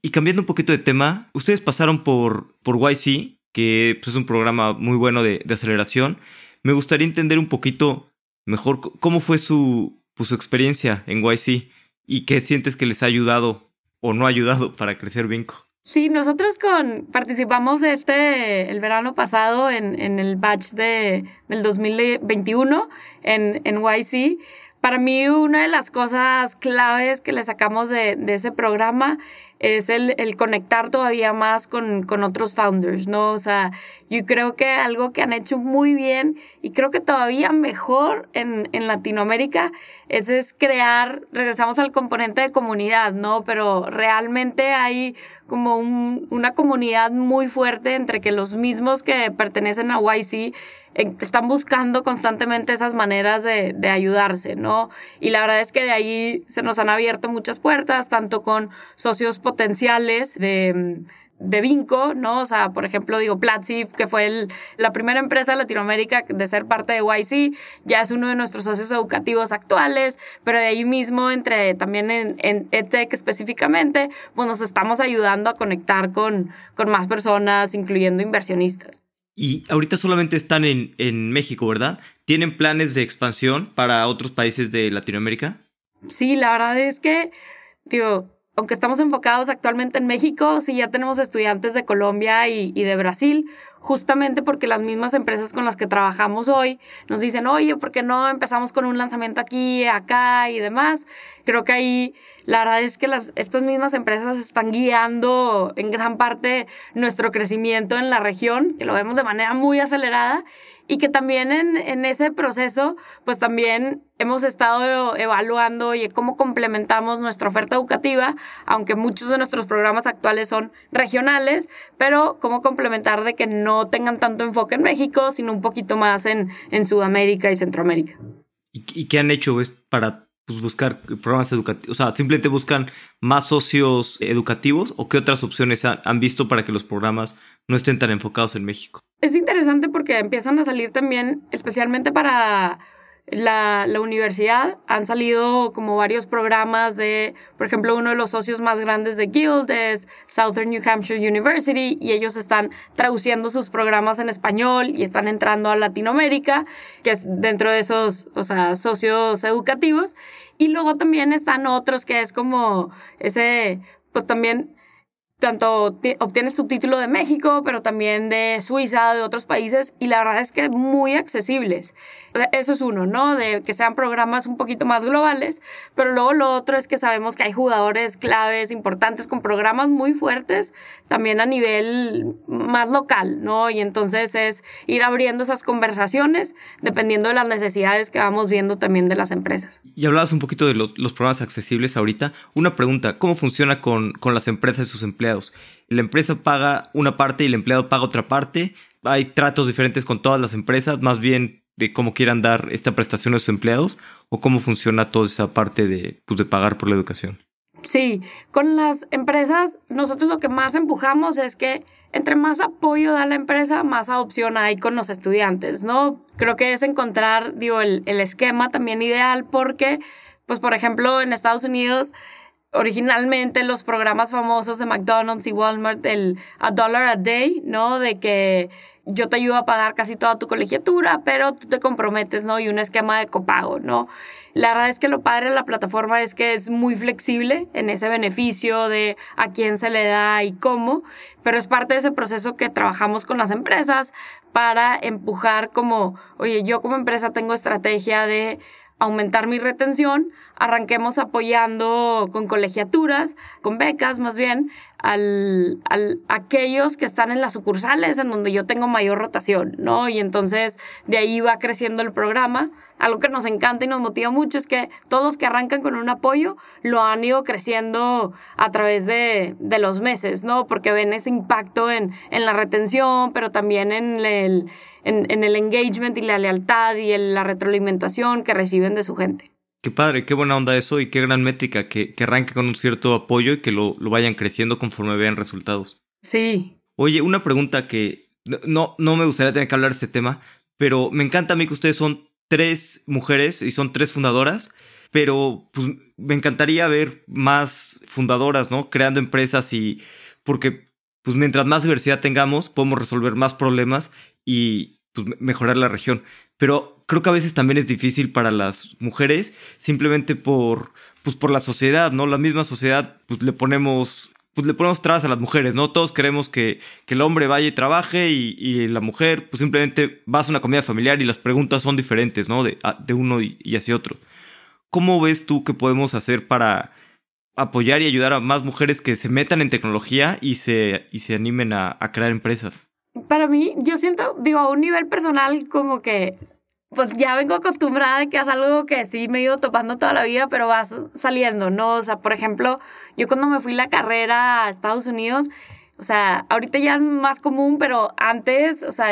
Y cambiando un poquito de tema, ustedes pasaron por, por YC, que pues, es un programa muy bueno de, aceleración. Me gustaría entender un poquito mejor cómo fue su, pues, su experiencia en YC y qué sientes que les ha ayudado o no ha ayudado para crecer Vinco. Sí, nosotros con, participamos este, el verano pasado en, en el batch de, del 2021 en, en YC. Para mí una de las cosas claves que le sacamos de, de ese programa es el, el conectar todavía más con, con, otros founders, ¿no? O sea, yo creo que algo que han hecho muy bien y creo que todavía mejor en, en Latinoamérica es, es crear, regresamos al componente de comunidad, ¿no? Pero realmente hay como un, una comunidad muy fuerte entre que los mismos que pertenecen a YC están buscando constantemente esas maneras de, de, ayudarse, ¿no? Y la verdad es que de ahí se nos han abierto muchas puertas, tanto con socios potenciales de, de Vinco, ¿no? O sea, por ejemplo, digo, Platzi, que fue el, la primera empresa de Latinoamérica de ser parte de YC, ya es uno de nuestros socios educativos actuales, pero de ahí mismo, entre también en, en EdTech específicamente, pues nos estamos ayudando a conectar con, con más personas, incluyendo inversionistas. Y ahorita solamente están en, en México, ¿verdad? ¿Tienen planes de expansión para otros países de Latinoamérica? Sí, la verdad es que, digo, aunque estamos enfocados actualmente en México, sí ya tenemos estudiantes de Colombia y, de Brasil, justamente porque las mismas empresas con las que trabajamos hoy nos dicen, oye, ¿por qué no empezamos con un lanzamiento aquí, acá y demás? Creo que ahí la verdad es que estas mismas empresas están guiando en gran parte nuestro crecimiento en la región, que lo vemos de manera muy acelerada y que también en, en ese proceso, pues también hemos estado evaluando y cómo complementamos nuestra oferta educativa, aunque muchos de nuestros programas actuales son regionales, pero cómo complementar de que no tengan tanto enfoque en México, sino un poquito más en, en Sudamérica y Centroamérica. ¿Y, ¿Y, qué han hecho para pues, buscar programas educativos? O sea, simplemente buscan más socios educativos o qué otras opciones han visto para que los programas no estén tan enfocados en México? Es interesante porque empiezan a salir también, especialmente para la, la, universidad han salido como varios programas de, por ejemplo, uno de los socios más grandes de Guild es Southern New Hampshire University y ellos están traduciendo sus programas en español y están entrando a Latinoamérica, que es dentro de esos, o sea, socios educativos. Y luego también están otros que es como ese, pues también tanto obtienes tu título de México, pero también de Suiza, de otros países, y la verdad es que muy accesibles. Eso es uno, ¿no? De que sean programas un poquito más globales, pero luego lo otro es que sabemos que hay jugadores claves, importantes, con programas muy fuertes, también a nivel más local, ¿no? Y entonces es ir abriendo esas conversaciones dependiendo de las necesidades que vamos viendo también de las empresas. Y hablabas un poquito de los, los programas accesibles ahorita. Una pregunta, ¿cómo funciona con, con las empresas y sus empleados? La empresa paga una parte y el empleado paga otra parte. Hay tratos diferentes con todas las empresas, más bien de cómo quieran dar esta prestación a sus empleados o cómo funciona toda esa parte de, pues, de pagar por la educación. Sí, con las empresas nosotros lo que más empujamos es que entre más apoyo da la empresa, más adopción hay con los estudiantes, ¿no? Creo que es encontrar, el, el esquema también ideal porque, pues, por ejemplo, en Estados Unidos originalmente los programas famosos de McDonald's y Walmart, el a dollar a day, ¿no? De que yo te ayudo a pagar casi toda tu colegiatura, pero tú te comprometes, ¿no? Y un esquema de copago, ¿no? La verdad es que lo padre de la plataforma es que es muy flexible en ese beneficio de a quién se le da y cómo, pero es parte de ese proceso que trabajamos con las empresas para empujar como, oye, yo como empresa tengo estrategia de aumentar mi retención, arranquemos apoyando con colegiaturas, con becas más bien, al, al, aquellos que están en las sucursales en donde yo tengo mayor rotación, ¿no? Y entonces de ahí va creciendo el programa. Algo que nos encanta y nos motiva mucho es que todos que arrancan con un apoyo lo han ido creciendo a través de, de los meses, ¿no? Porque ven ese impacto en, en la retención, pero también en el, en, en el engagement y la lealtad y en la retroalimentación que reciben de su gente. Qué padre, qué buena onda eso y qué gran métrica que, que arranque con un cierto apoyo y que lo, lo, vayan creciendo conforme vean resultados. Sí. Oye, una pregunta que no, no me gustaría tener que hablar de este tema, pero me encanta a mí que ustedes son tres mujeres y son tres fundadoras. pero pues me encantaría ver más fundadoras, ¿no? Creando empresas y porque pues mientras más diversidad tengamos, podemos resolver más problemas y pues, mejorar la región. Pero creo que a veces también es difícil para las mujeres, simplemente por, pues, por la sociedad, ¿no? La misma sociedad, pues le ponemos pues le ponemos trabas a las mujeres, ¿no? Todos queremos que, el hombre vaya y trabaje y, la mujer pues simplemente va a una comida familiar y las preguntas son diferentes, ¿no? De, de uno y, hacia otro. ¿Cómo ves tú que podemos hacer para apoyar y ayudar a más mujeres que se metan en tecnología y se, y se animen a, a crear empresas? Para mí, yo siento, digo, a un nivel personal como que pues ya vengo acostumbrada de que es algo que sí me he ido topando toda la vida, pero vas saliendo, ¿no? O sea, por ejemplo, yo cuando me fui la carrera a Estados Unidos, o sea, ahorita ya es más común, pero antes, o sea,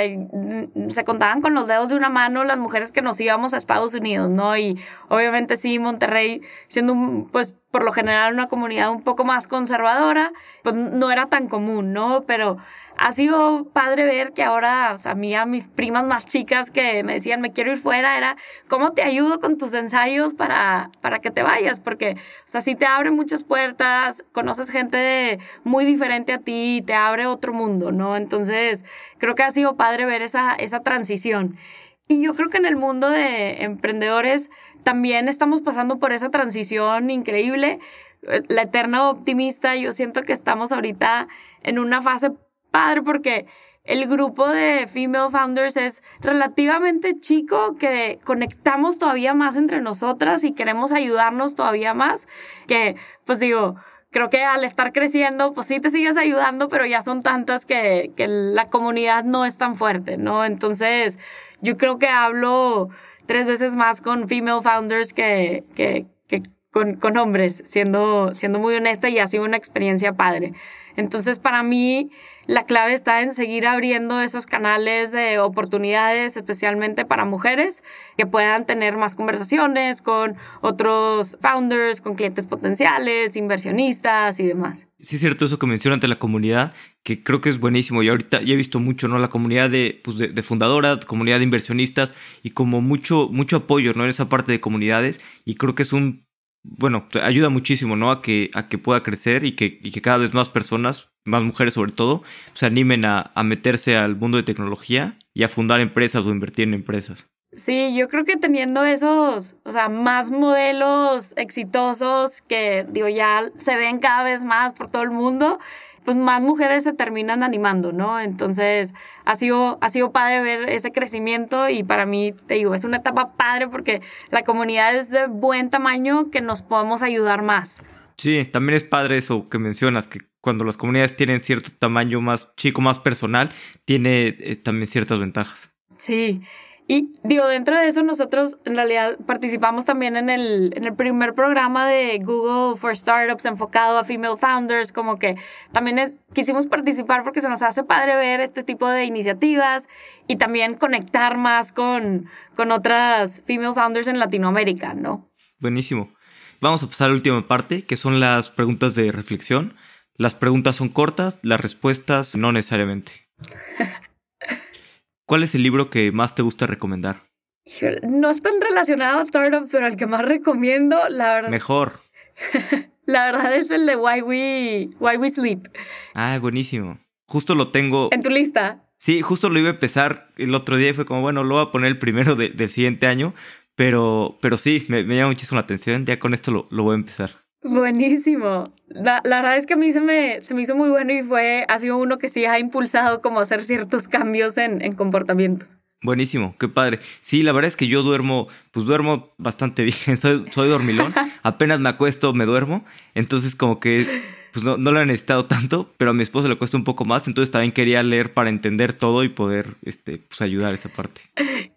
se contaban con los dedos de una mano las mujeres que nos íbamos a Estados Unidos, ¿no? Y obviamente sí, Monterrey, siendo pues por lo general una comunidad un poco más conservadora, pues no era tan común, ¿no? Pero ha sido padre ver que ahora, o sea, a mí, a mis primas más chicas que me decían, me quiero ir fuera, era, ¿cómo te ayudo con tus ensayos para, para que te vayas? Porque, o sea, sí te abre muchas puertas, conoces gente muy diferente a ti, te abre otro mundo, ¿no? Entonces, creo que ha sido padre ver esa, esa transición. Y yo creo que en el mundo de emprendedores también estamos pasando por esa transición increíble. La eterna optimista, yo siento que estamos ahorita en una fase padre porque el grupo de female founders es relativamente chico, que conectamos todavía más entre nosotras y queremos ayudarnos todavía más, que pues digo, creo que al estar creciendo, pues sí te sigues ayudando, pero ya son tantas que, que la comunidad no es tan fuerte, ¿no? Entonces, yo creo que hablo tres veces más con female founders que, que, con, con, hombres, siendo, siendo muy honesta y ha sido una experiencia padre. Entonces, para mí, la clave está en seguir abriendo esos canales de oportunidades, especialmente para mujeres, que puedan tener más conversaciones con otros founders, con clientes potenciales, inversionistas y demás. Sí, es cierto eso que mencionas ante la comunidad, que creo que es buenísimo. Y ahorita ya he visto mucho, ¿no? La comunidad de, pues de, de fundadoras, comunidad de inversionistas y como mucho, mucho apoyo, ¿no? En esa parte de comunidades. Y creo que es un bueno, ayuda muchísimo, ¿no? A que, a que pueda crecer y que, y que cada vez más personas, más mujeres sobre todo, se animen a, a meterse al mundo de tecnología y a fundar empresas o invertir en empresas. Sí, yo creo que teniendo esos, o sea, más modelos exitosos que, digo, ya se ven cada vez más por todo el mundo, pues más mujeres se terminan animando, ¿no? Entonces, ha sido, ha sido padre ver ese crecimiento y para mí, te digo, es una etapa padre porque la comunidad es de buen tamaño que nos podemos ayudar más. Sí, también es padre eso que mencionas, que cuando las comunidades tienen cierto tamaño más chico, más personal, tiene eh, también ciertas ventajas. Sí, y digo, dentro de eso nosotros en realidad participamos también en el, en el primer programa de Google for Startups enfocado a female founders, como que también es, quisimos participar porque se nos hace padre ver este tipo de iniciativas y también conectar más con, con otras female founders en Latinoamérica, ¿no? Buenísimo. Vamos a pasar a la última parte, que son las preguntas de reflexión. Las preguntas son cortas, las respuestas no necesariamente. ¿Cuál es el libro que más te gusta recomendar? No es tan relacionado a startups, pero el que más recomiendo, la verdad. Mejor. la verdad es el de Why We, Why We Sleep. Ah, buenísimo. Justo lo tengo. ¿En tu lista? Sí, justo lo iba a empezar el otro día y fue como, bueno, lo voy a poner el primero del siguiente año, pero, pero sí, me, llama muchísimo la atención. Ya con esto lo, lo voy a empezar. Buenísimo. La, la, verdad es que a mí se me, se me hizo muy bueno y fue, ha sido uno que sí ha impulsado como hacer ciertos cambios en, en comportamientos. Buenísimo, qué padre. Sí, la verdad es que yo duermo, pues duermo bastante bien, soy, soy dormilón, apenas me acuesto, me duermo, entonces como que pues no, no lo he necesitado tanto, pero a mi esposo le cuesta un poco más, entonces también quería leer para entender todo y poder este, pues ayudar a esa parte.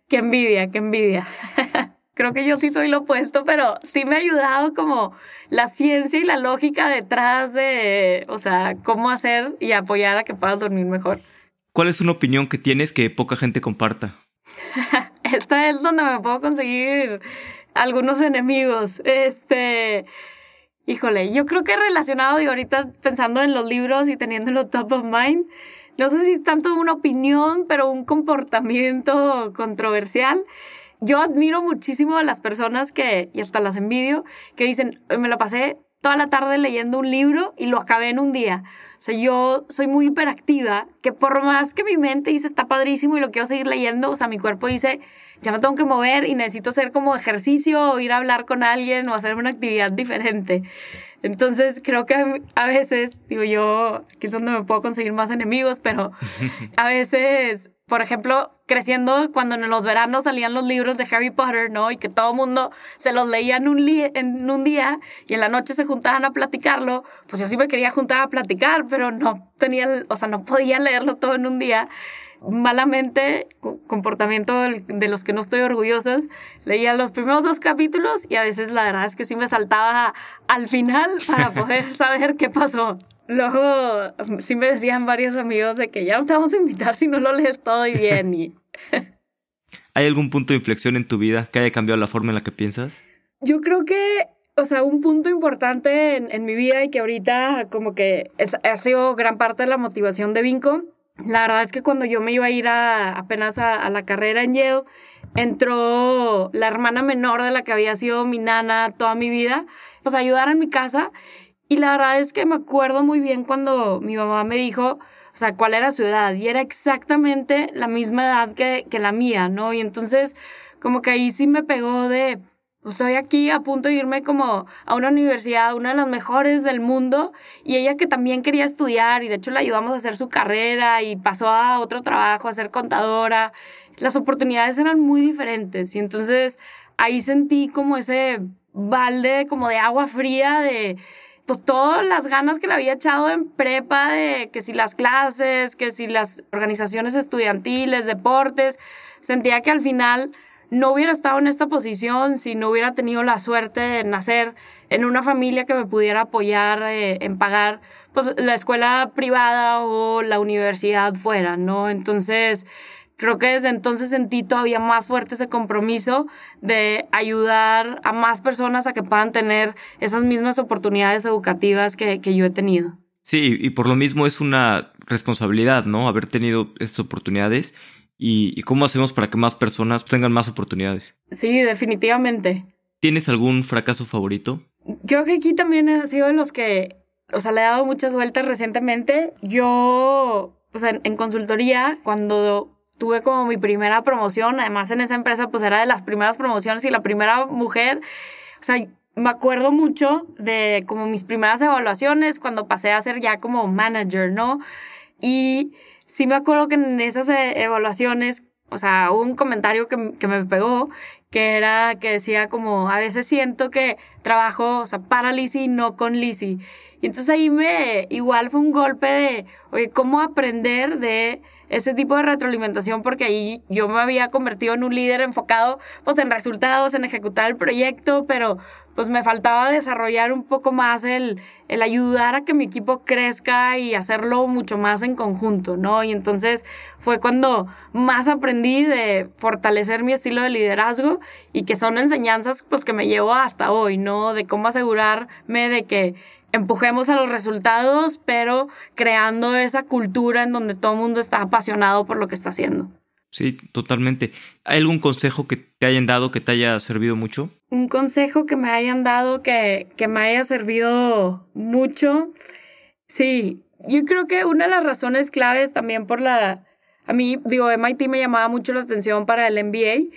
Qué envidia, qué envidia. creo que yo sí soy lo opuesto, pero sí me ha ayudado como la ciencia y la lógica detrás de, o sea, cómo hacer y apoyar a que puedas dormir mejor. ¿Cuál es una opinión que tienes que poca gente comparta? Esta es donde me puedo conseguir algunos enemigos. Este, híjole, yo creo que relacionado, digo, ahorita pensando en los libros y teniéndolo top of mind, no sé si tanto una opinión, pero un comportamiento controversial yo admiro muchísimo a las personas que, y hasta las envidio, que dicen, me la pasé toda la tarde leyendo un libro y lo acabé en un día. O sea, yo soy muy hiperactiva, que por más que mi mente dice está padrísimo y lo quiero seguir leyendo, o sea, mi cuerpo dice, ya me tengo que mover y necesito hacer como ejercicio o ir a hablar con alguien o hacer una actividad diferente. Entonces, creo que a veces, digo yo, aquí es donde me puedo conseguir más enemigos, pero a veces por ejemplo, creciendo cuando en los veranos salían los libros de Harry Potter, ¿no? Y que todo el mundo se los leía en un, en un día y en la noche se juntaban a platicarlo, pues yo sí me quería juntar a platicar, pero no tenía, o sea, no podía leerlo todo en un día. Malamente, comportamiento de los que no estoy orgullosa, leía los primeros dos capítulos y a veces la verdad es que sí me saltaba al final para poder saber qué pasó. Luego sí me decían varios amigos de que ya no te vamos a invitar si no lo lees todo y bien. Y... ¿Hay algún punto de inflexión en tu vida que haya cambiado la forma en la que piensas? Yo creo que, o sea, un punto importante en, mi vida y que ahorita como que ha sido gran parte de la motivación de Vinco. La verdad es que cuando yo me iba a ir a, apenas a, a la carrera en Yale, entró la hermana menor de la que había sido mi nana toda mi vida, pues a ayudar en mi casa y la verdad es que me acuerdo muy bien cuando mi mamá me dijo, o sea, cuál era su edad. Y era exactamente la misma edad que, que la mía, ¿no? Y entonces, como que ahí sí me pegó de, pues estoy aquí a punto de irme como a una universidad, una de las mejores del mundo, y ella que también quería estudiar, y de hecho le ayudamos a hacer su carrera, y pasó a otro trabajo, a ser contadora. Las oportunidades eran muy diferentes, y entonces ahí sentí como ese balde como de agua fría de pues todas las ganas que le había echado en prepa de que si las clases, que si las organizaciones estudiantiles, deportes, sentía que al final no hubiera estado en esta posición si no hubiera tenido la suerte de nacer en una familia que me pudiera apoyar eh, en pagar pues, la escuela privada o la universidad fuera, ¿no? Entonces, creo que desde entonces sentí todavía más fuerte ese compromiso de ayudar a más personas a que puedan tener esas mismas oportunidades educativas que, yo he tenido. Sí, y por lo mismo es una responsabilidad, ¿no? Haber tenido estas oportunidades y, y cómo hacemos para que más personas tengan más oportunidades. Sí, definitivamente. ¿Tienes algún fracaso favorito? Creo que aquí también ha sido en los que, o sea, le he dado muchas vueltas recientemente. Yo, pues en, en consultoría, cuando tuve como mi primera promoción, además en esa empresa pues era de las primeras promociones y la primera mujer, o sea, me acuerdo mucho de como mis primeras evaluaciones cuando pasé a ser ya como manager, ¿no? Y sí me acuerdo que en esas eh, evaluaciones, o sea, hubo un comentario que, que me pegó, que era que decía como, a veces siento que trabajo, o sea, para Lizzie, no con Lizzie. Y entonces ahí me, igual fue un golpe de, oye, ¿cómo aprender de ese tipo de retroalimentación? Porque ahí yo me había convertido en un líder enfocado, pues, en resultados, en ejecutar el proyecto, pero pues me faltaba desarrollar un poco más el, el ayudar a que mi equipo crezca y hacerlo mucho más en conjunto, ¿no? Y entonces fue cuando más aprendí de fortalecer mi estilo de liderazgo y que son enseñanzas, pues, que me llevo hasta hoy, ¿no? De cómo asegurarme de que empujemos a los resultados, pero creando esa cultura en donde todo el mundo está apasionado por lo que está haciendo. Sí, totalmente. ¿Hay algún consejo que te hayan dado que te haya servido mucho? Un consejo que me hayan dado que, que me haya servido mucho. Sí, yo creo que una de las razones claves también por la... A mí, digo, MIT me llamaba mucho la atención para el MBA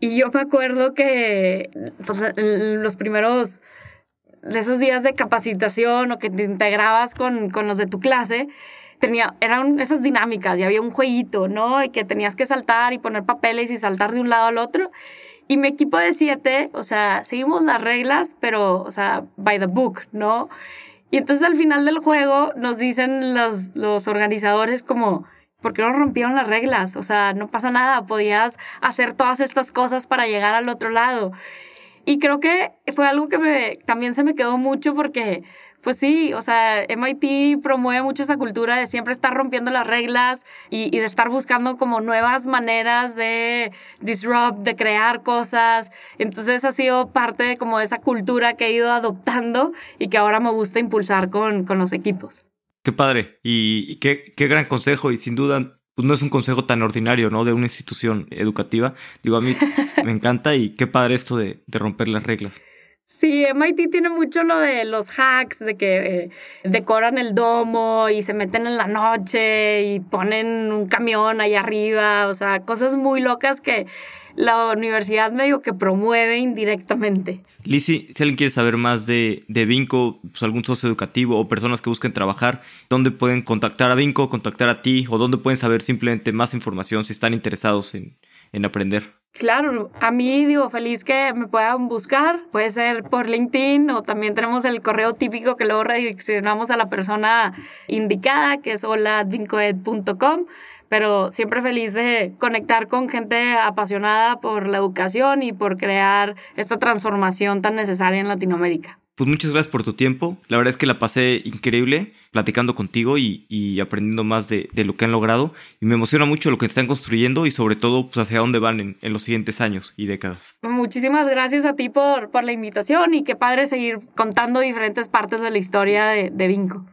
y yo me acuerdo que pues, los primeros de esos días de capacitación o que te integrabas con, con los de tu clase, tenía, eran esas dinámicas y había un jueguito, ¿no? Y que tenías que saltar y poner papeles y saltar de un lado al otro. Y mi equipo de siete, o sea, seguimos las reglas, pero, o sea, by the book, ¿no? Y entonces al final del juego nos dicen los, los organizadores como, ¿por qué no rompieron las reglas? O sea, no pasa nada, podías hacer todas estas cosas para llegar al otro lado. Y creo que fue algo que me, también se me quedó mucho porque, pues sí, o sea, MIT promueve mucho esa cultura de siempre estar rompiendo las reglas y, de estar buscando como nuevas maneras de disrupt, de crear cosas. Entonces ha sido parte de como esa cultura que he ido adoptando y que ahora me gusta impulsar con, con los equipos. Qué padre y, qué, qué gran consejo y sin duda pues no es un consejo tan ordinario, ¿no? De una institución educativa. Digo, a mí me encanta y qué padre esto de, de romper las reglas. Sí, MIT tiene mucho lo de los hacks, de que eh, decoran el domo y se meten en la noche y ponen un camión ahí arriba, o sea, cosas muy locas que la universidad medio que promueve indirectamente. Lizzy, si alguien quiere saber más de, de Vinco, pues algún socio educativo o personas que busquen trabajar, ¿dónde pueden contactar a Vinco, contactar a ti o dónde pueden saber simplemente más información si están interesados en, en aprender? Claro, a mí digo feliz que me puedan buscar, puede ser por LinkedIn o también tenemos el correo típico que luego redireccionamos a la persona indicada, que es hola.vincoed.com, pero siempre feliz de conectar con gente apasionada por la educación y por crear esta transformación tan necesaria en Latinoamérica. Pues muchas gracias por tu tiempo. La verdad es que la pasé increíble platicando contigo y, aprendiendo más de, lo que han logrado. Y me emociona mucho lo que están construyendo y sobre todo pues, hacia dónde van en, los siguientes años y décadas. Muchísimas gracias a ti por, por la invitación y qué padre seguir contando diferentes partes de la historia de, de Vinco.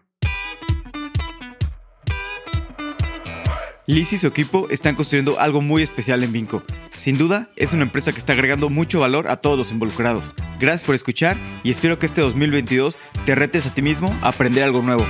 Liz y su equipo están construyendo algo muy especial en Vinco. Sin duda, es una empresa que está agregando mucho valor a todos los involucrados. Gracias por escuchar y espero que este 2022 te retes a ti mismo a aprender algo nuevo.